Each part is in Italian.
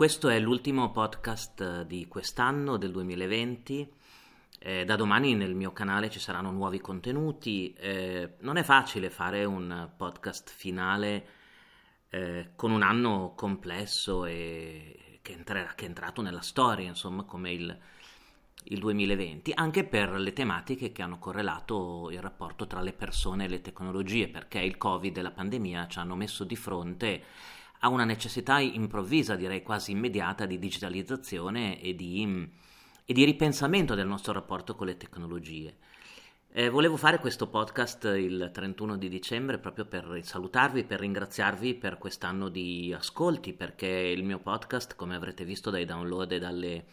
Questo è l'ultimo podcast di quest'anno, del 2020. Eh, da domani nel mio canale ci saranno nuovi contenuti. Eh, non è facile fare un podcast finale eh, con un anno complesso e che, entra- che, è entrato nella storia, insomma, come il, il 2020, anche per le tematiche che hanno correlato il rapporto tra le persone e le tecnologie, perché il Covid e la pandemia ci hanno messo di fronte a una necessità improvvisa, direi quasi immediata, di digitalizzazione e di, e di ripensamento del nostro rapporto con le tecnologie. Eh, volevo fare questo podcast il 31 di dicembre proprio per salutarvi, per ringraziarvi per quest'anno di ascolti, perché il mio podcast, come avrete visto dai download e dalle,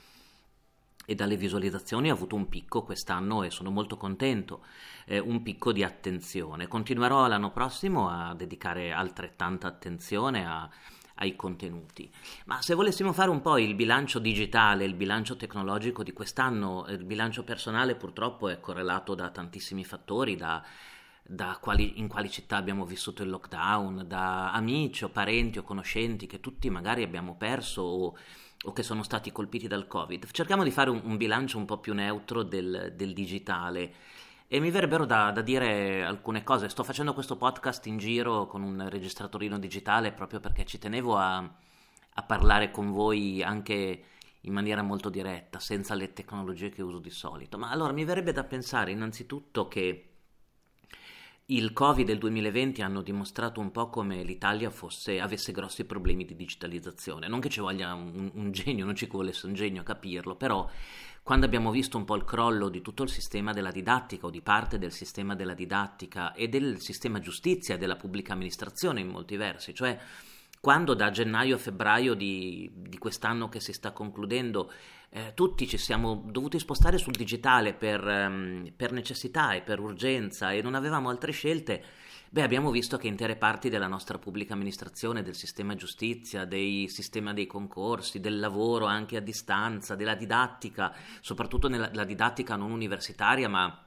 e dalle visualizzazioni, ha avuto un picco quest'anno e sono molto contento, eh, un picco di attenzione. Continuerò l'anno prossimo a dedicare altrettanta attenzione a ai contenuti. Ma se volessimo fare un po' il bilancio digitale, il bilancio tecnologico di quest'anno, il bilancio personale purtroppo è correlato da tantissimi fattori, da, da quali, in quali città abbiamo vissuto il lockdown, da amici o parenti o conoscenti che tutti magari abbiamo perso o, o che sono stati colpiti dal Covid. Cerchiamo di fare un, un bilancio un po' più neutro del, del digitale e mi verrebbero da, da, dire alcune cose. Sto facendo questo podcast in giro con un registratorino digitale proprio perché ci tenevo a, a parlare con voi anche in maniera molto diretta, senza le tecnologie che uso di solito. Ma allora mi verrebbe da pensare innanzitutto che il Covid del 2020 hanno dimostrato un po' come l'Italia fosse, avesse grossi problemi di digitalizzazione. Non che ci voglia un, un genio, non ci vuole un genio a capirlo, però quando abbiamo visto un po' il crollo di tutto il sistema della didattica o di parte del sistema della didattica e del sistema giustizia e della pubblica amministrazione in molti versi, cioè quando da gennaio a febbraio di, di quest'anno che si sta concludendo eh, tutti ci siamo dovuti spostare sul digitale per, um, per necessità e per urgenza e non avevamo altre scelte, Beh, abbiamo visto che intere parti della nostra pubblica amministrazione, del sistema giustizia, del sistema dei concorsi, del lavoro anche a distanza, della didattica, soprattutto nella didattica non universitaria, ma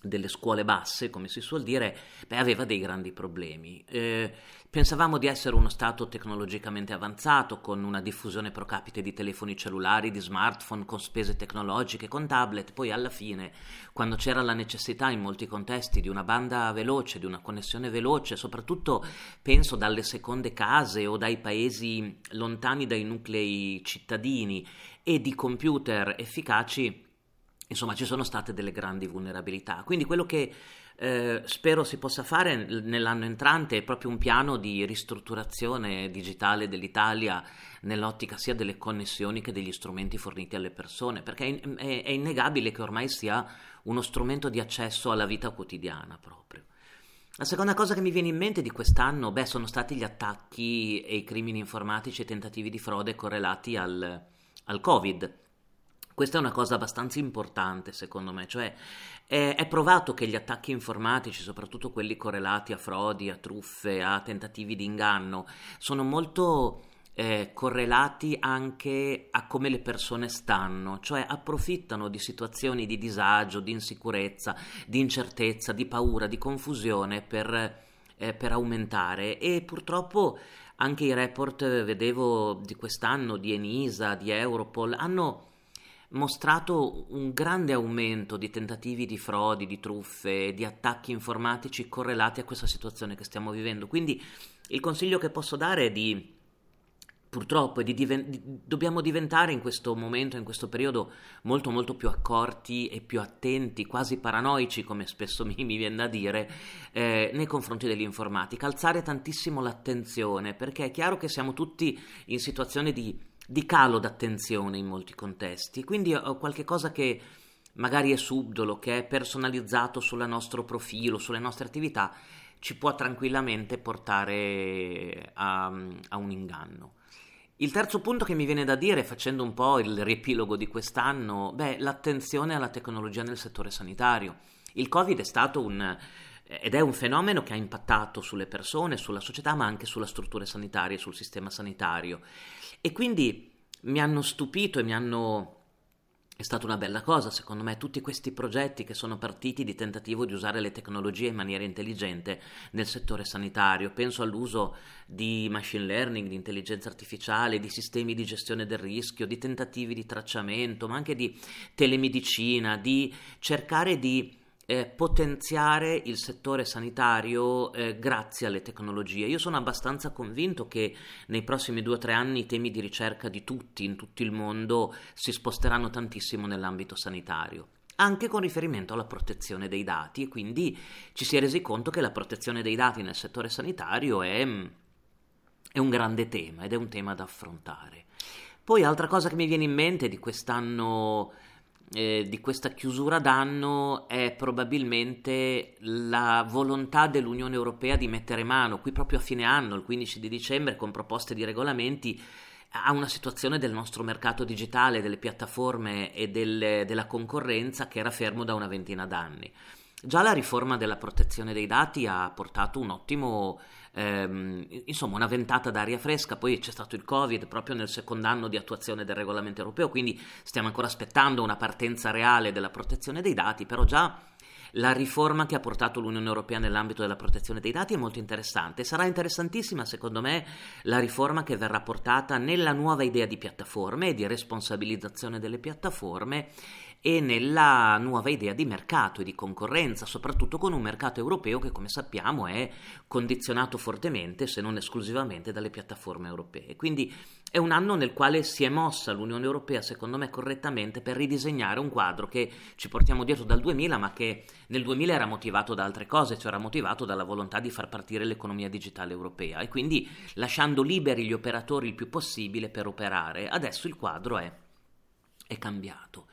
delle scuole basse, come si suol dire, beh, aveva dei grandi problemi. Eh, pensavamo di essere uno Stato tecnologicamente avanzato, con una diffusione pro capite di telefoni cellulari, di smartphone, con spese tecnologiche, con tablet, poi alla fine, quando c'era la necessità in molti contesti di una banda veloce, di una connessione veloce, soprattutto penso dalle seconde case o dai paesi lontani dai nuclei cittadini e di computer efficaci, Insomma, ci sono state delle grandi vulnerabilità. Quindi quello che eh, spero si possa fare nell'anno entrante è proprio un piano di ristrutturazione digitale dell'Italia nell'ottica sia delle connessioni che degli strumenti forniti alle persone, perché è, è, innegabile che ormai sia uno strumento di accesso alla vita quotidiana proprio. La seconda cosa che mi viene in mente di quest'anno, beh, sono stati gli attacchi e i crimini informatici e tentativi di frode correlati al, al Covid questa è una cosa abbastanza importante secondo me, cioè è, provato che gli attacchi informatici, soprattutto quelli correlati a frodi, a truffe, a tentativi di inganno, sono molto eh, correlati anche a come le persone stanno, cioè approfittano di situazioni di disagio, di insicurezza, di incertezza, di paura, di confusione per, eh, per aumentare. E purtroppo anche i report, vedevo di quest'anno, di Enisa, di Europol, hanno mostrato un grande aumento di tentativi di frodi, di truffe, di attacchi informatici correlati a questa situazione che stiamo vivendo. Quindi il consiglio che posso dare è di purtroppo di diven- di, dobbiamo diventare in questo momento, in questo periodo, molto molto più accorti e più attenti, quasi paranoici, come spesso mi, mi viene da dire, eh, nei confronti dell'informatica, alzare tantissimo l'attenzione, perché è chiaro che siamo tutti in situazione di di calo d'attenzione in molti contesti, quindi ho qualche cosa che magari è subdolo, che è personalizzato sul nostro profilo, sulle nostre attività, ci può tranquillamente portare a, a un inganno. Il terzo punto che mi viene da dire, facendo un po' il riepilogo di quest'anno, beh, l'attenzione alla tecnologia nel settore sanitario. Il Covid è stato un, ed è un fenomeno che ha impattato sulle persone, sulla società, ma anche sulle strutture sanitarie, sul sistema sanitario. E quindi mi hanno stupito e mi hanno è stata una bella cosa, secondo me, tutti questi progetti che sono partiti di tentativo di usare le tecnologie in maniera intelligente nel settore sanitario. Penso all'uso di machine learning, di intelligenza artificiale, di sistemi di gestione del rischio, di tentativi di tracciamento, ma anche di telemedicina, di cercare di eh, potenziare il settore sanitario eh, grazie alle tecnologie. Io sono abbastanza convinto che nei prossimi due o tre anni i temi di ricerca di tutti in tutto il mondo si sposteranno tantissimo nell'ambito sanitario anche con riferimento alla protezione dei dati e quindi ci si è resi conto che la protezione dei dati nel settore sanitario è, è un grande tema ed è un tema da affrontare. Poi altra cosa che mi viene in mente di quest'anno eh, di questa chiusura d'anno è probabilmente la volontà dell'Unione Europea di mettere mano, qui proprio a fine anno, il 15 di dicembre, con proposte di regolamenti, a una situazione del nostro mercato digitale, delle piattaforme e del, della concorrenza che era fermo da una ventina d'anni. Già la riforma della protezione dei dati ha portato un ottimo, ehm, insomma, una ventata d'aria fresca, poi c'è stato il Covid proprio nel secondo anno di attuazione del regolamento europeo, quindi stiamo ancora aspettando una partenza reale della protezione dei dati, però già la riforma che ha portato l'Unione Europea nell'ambito della protezione dei dati è molto interessante. Sarà interessantissima, secondo me, la riforma che verrà portata nella nuova idea di piattaforme e di responsabilizzazione delle piattaforme e nella nuova idea di mercato e di concorrenza, soprattutto con un mercato europeo che, come sappiamo, è condizionato fortemente, se non esclusivamente, dalle piattaforme europee. Quindi è un anno nel quale si è mossa l'Unione Europea, secondo me, correttamente per ridisegnare un quadro che ci portiamo dietro dal 2000, ma che nel 2000 era motivato da altre cose, cioè era motivato dalla volontà di far partire l'economia digitale europea e quindi lasciando liberi gli operatori il più possibile per operare. Adesso il quadro è, è cambiato.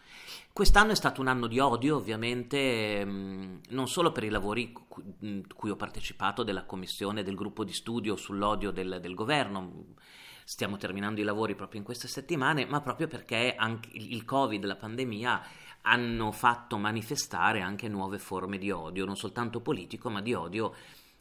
Quest'anno è stato un anno di odio, ovviamente, mm, non solo per i lavori cui ho partecipato della commissione del gruppo di studio sull'odio del, del governo. Stiamo terminando i lavori proprio in queste settimane, ma proprio perché anche il Covid, la pandemia, hanno fatto manifestare anche nuove forme di odio, non soltanto politico, ma di odio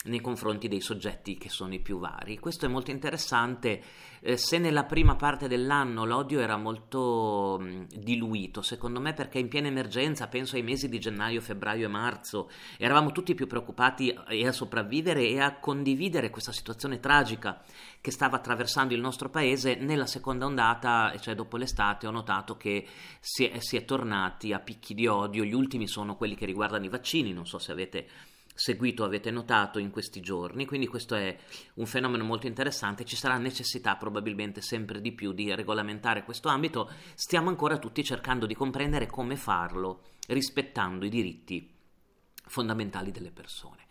nei confronti dei soggetti che sono i più vari. Questo è molto interessante. Eh, se nella prima parte dell'anno l'odio era molto mh, diluito, secondo me perché in piena emergenza, penso ai mesi di gennaio, febbraio e marzo, eravamo tutti più preoccupati a sopravvivere e a condividere questa situazione tragica che stava attraversando il nostro paese. Nella seconda ondata, cioè dopo l'estate, ho notato che si è, si è tornati a picchi di odio. Gli ultimi sono quelli che riguardano i vaccini, non so se avete seguito avete notato in questi giorni, quindi questo è un fenomeno molto interessante, ci sarà necessità probabilmente sempre di più di regolamentare questo ambito, stiamo ancora tutti cercando di comprendere come farlo rispettando i diritti fondamentali delle persone.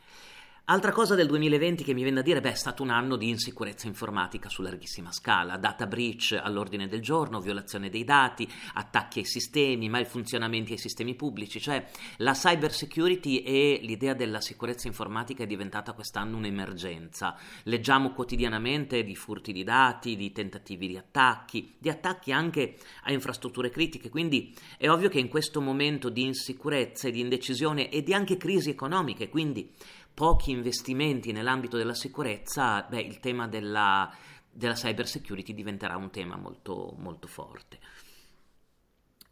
Altra cosa del 2020 che mi viene da dire, beh, è stato un anno di insicurezza informatica su larghissima scala, data breach all'ordine del giorno, violazione dei dati, attacchi ai sistemi, malfunzionamenti ai sistemi pubblici, cioè la cyber security e l'idea della sicurezza informatica è diventata quest'anno un'emergenza. Leggiamo quotidianamente di furti di dati, di tentativi di attacchi, di attacchi anche a infrastrutture critiche, quindi è ovvio che in questo momento di insicurezza e di indecisione e di anche crisi economiche, quindi pochi investimenti nell'ambito della sicurezza, beh, il tema della, della cyber security diventerà un tema molto, molto forte.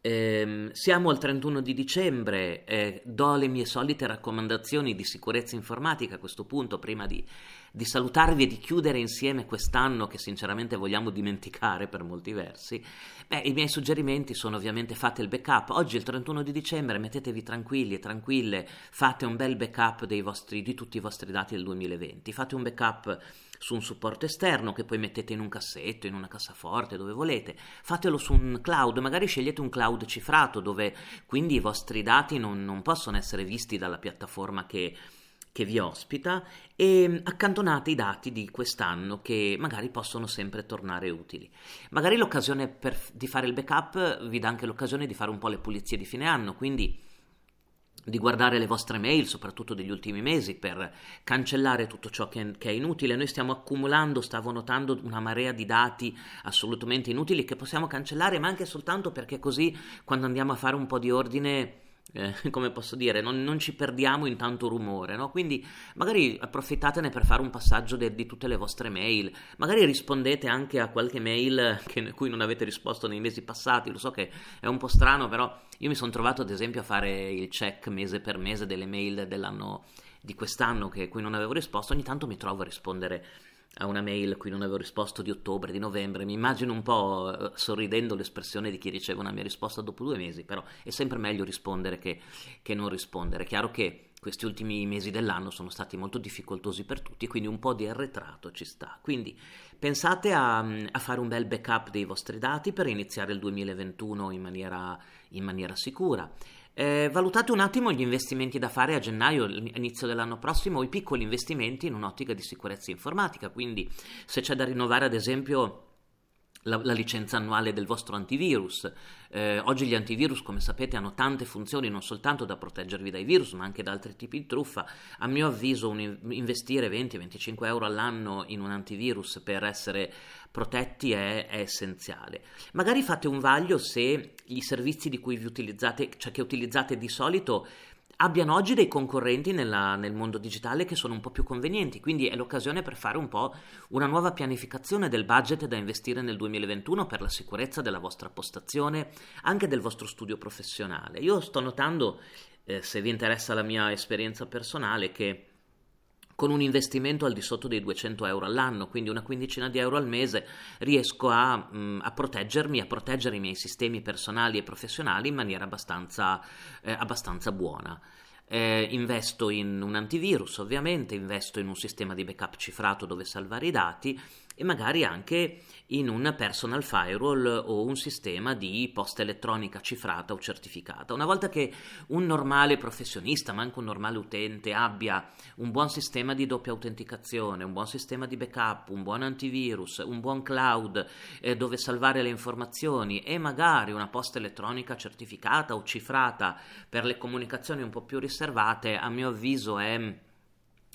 Eh, siamo al 31 di dicembre, eh, do le mie solite raccomandazioni di sicurezza informatica a questo punto, prima di, di, salutarvi e di chiudere insieme quest'anno che sinceramente vogliamo dimenticare per molti versi. Beh, i miei suggerimenti sono ovviamente fate il backup. Oggi è il 31 di dicembre, mettetevi tranquilli e tranquille, fate un bel backup vostri, di tutti i vostri dati del 2020, fate un backup su un supporto esterno che poi mettete in un cassetto, in una cassaforte, dove volete. Fatelo su un cloud, magari scegliete un cloud cifrato dove quindi i vostri dati non, non possono essere visti dalla piattaforma che, che vi ospita e accantonate i dati di quest'anno che magari possono sempre tornare utili. Magari l'occasione per, di fare il backup vi dà anche l'occasione di fare un po' le pulizie di fine anno, quindi di guardare le vostre mail, soprattutto degli ultimi mesi, per cancellare tutto ciò che che è, inutile. Noi stiamo accumulando, stavo notando una marea di dati assolutamente inutili che possiamo cancellare, ma anche soltanto perché così quando andiamo a fare un po' di ordine eh, come posso dire, non, non, ci perdiamo in tanto rumore, no? Quindi magari approfittatene per fare un passaggio de, di tutte le vostre mail, magari rispondete anche a qualche mail che, cui non avete risposto nei mesi passati, lo so che è un po' strano, però io mi sono trovato ad esempio a fare il check mese per mese delle mail dell'anno di quest'anno che, cui non avevo risposto, ogni tanto mi trovo a rispondere a una mail cui non avevo risposto di ottobre, di novembre, mi immagino un po' eh, sorridendo l'espressione di chi riceve una mia risposta dopo due mesi, però è sempre meglio rispondere che, che non rispondere. È chiaro che questi ultimi mesi dell'anno sono stati molto difficoltosi per tutti quindi un po' di arretrato ci sta. Quindi pensate a, a fare un bel backup dei vostri dati per iniziare il 2021 in maniera, in maniera sicura. Eh, valutate un attimo gli investimenti da fare a gennaio, inizio dell'anno prossimo, o i piccoli investimenti in un'ottica di sicurezza informatica. Quindi, se c'è da rinnovare, ad esempio, la, la, licenza annuale del vostro antivirus. Eh, oggi gli antivirus, come sapete, hanno tante funzioni, non soltanto da proteggervi dai virus, ma anche da altri tipi di truffa. A mio avviso, un, investire 20-25 euro all'anno in un antivirus per essere protetti è, è, essenziale. Magari fate un vaglio se i servizi di cui vi utilizzate, cioè che utilizzate di solito, abbiano oggi dei concorrenti nella, nel mondo digitale che sono un po' più convenienti, quindi è l'occasione per fare un po' una nuova pianificazione del budget da investire nel 2021 per la sicurezza della vostra postazione, anche del vostro studio professionale. Io sto notando, eh, se vi interessa la mia esperienza personale, che con un investimento al di sotto dei 200 euro all'anno, quindi una quindicina di euro al mese, riesco a, mm, a proteggermi, a proteggere i miei sistemi personali e professionali in maniera abbastanza, eh, abbastanza buona. Eh, investo in un antivirus, ovviamente, investo in un sistema di backup cifrato dove salvare i dati e magari anche in un personal firewall o un sistema di posta elettronica cifrata o certificata. Una volta che un normale professionista, ma anche un normale utente, abbia un buon sistema di doppia autenticazione, un buon sistema di backup, un buon antivirus, un buon cloud eh, dove salvare le informazioni e magari una posta elettronica certificata o cifrata per le comunicazioni un po' più riservate, a mio avviso è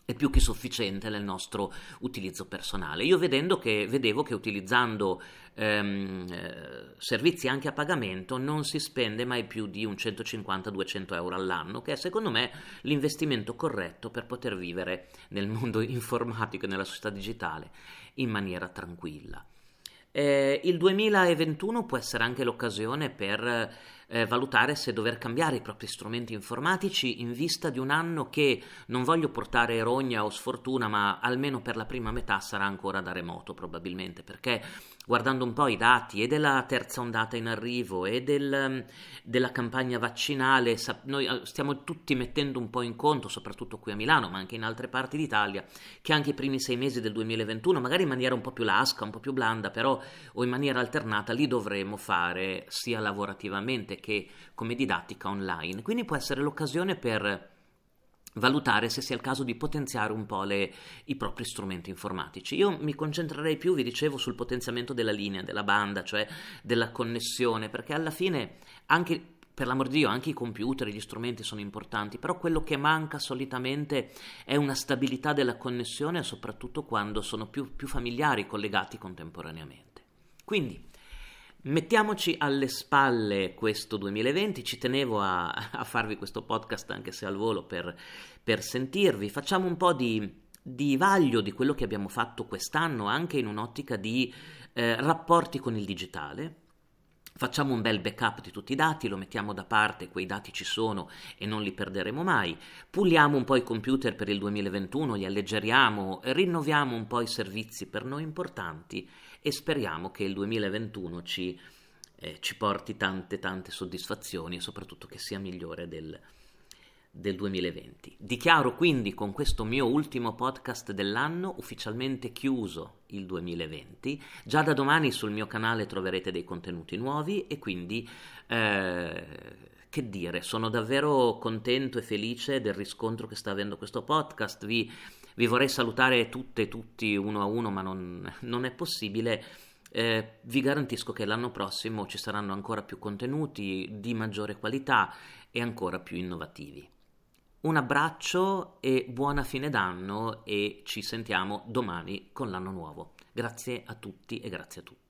è più che sufficiente nel nostro utilizzo personale. Io che, vedevo che utilizzando ehm, eh, servizi anche a pagamento non si spende mai più di un 150-200 euro all'anno, che è secondo me l'investimento corretto per poter vivere nel mondo informatico e nella società digitale in maniera tranquilla. Eh, il 2021 può essere anche l'occasione per eh, valutare se dover cambiare i propri strumenti informatici in vista di un anno che non voglio portare rogna o sfortuna, ma almeno per la prima metà sarà ancora da remoto probabilmente, perché guardando un po' i dati e della terza ondata in arrivo e del, della campagna vaccinale, noi eh, stiamo tutti mettendo un po' in conto, soprattutto qui a Milano, ma anche in altre parti d'Italia, che anche i primi sei mesi del 2021, magari in maniera un po' più lasca, un po' più blanda, però o in maniera alternata, li dovremo fare sia lavorativamente che come didattica online. Quindi può essere l'occasione per valutare se sia il caso di potenziare un po' le, i propri strumenti informatici. Io mi concentrerei più, vi dicevo, sul potenziamento della linea, della banda, cioè della connessione, perché alla fine anche per l'amor di Dio, anche i computer, gli strumenti sono importanti, però quello che manca solitamente è una stabilità della connessione, soprattutto quando sono più, più familiari collegati contemporaneamente. Quindi, Mettiamoci alle spalle questo 2020, ci tenevo a, a, farvi questo podcast anche se al volo per, per sentirvi, facciamo un po' di, di, vaglio di quello che abbiamo fatto quest'anno anche in un'ottica di eh, rapporti con il digitale. Facciamo un bel backup di tutti i dati, lo mettiamo da parte, quei dati ci sono e non li perderemo mai. Puliamo un po' i computer per il 2021, li alleggeriamo, rinnoviamo un po' i servizi per noi importanti e speriamo che il 2021 ci, eh, ci porti tante tante soddisfazioni e soprattutto che sia migliore del, del 2020. Dichiaro quindi con questo mio ultimo podcast dell'anno ufficialmente chiuso il 2020. Già da domani sul mio canale troverete dei contenuti nuovi e quindi eh, che dire, sono davvero contento e felice del riscontro che sta avendo questo podcast. Vi vi vorrei salutare tutte e tutti uno a uno, ma non, non è possibile. Eh, vi garantisco che l'anno prossimo ci saranno ancora più contenuti di maggiore qualità e ancora più innovativi. Un abbraccio e buona fine d'anno e ci sentiamo domani con l'anno nuovo. Grazie a tutti e grazie a tutte.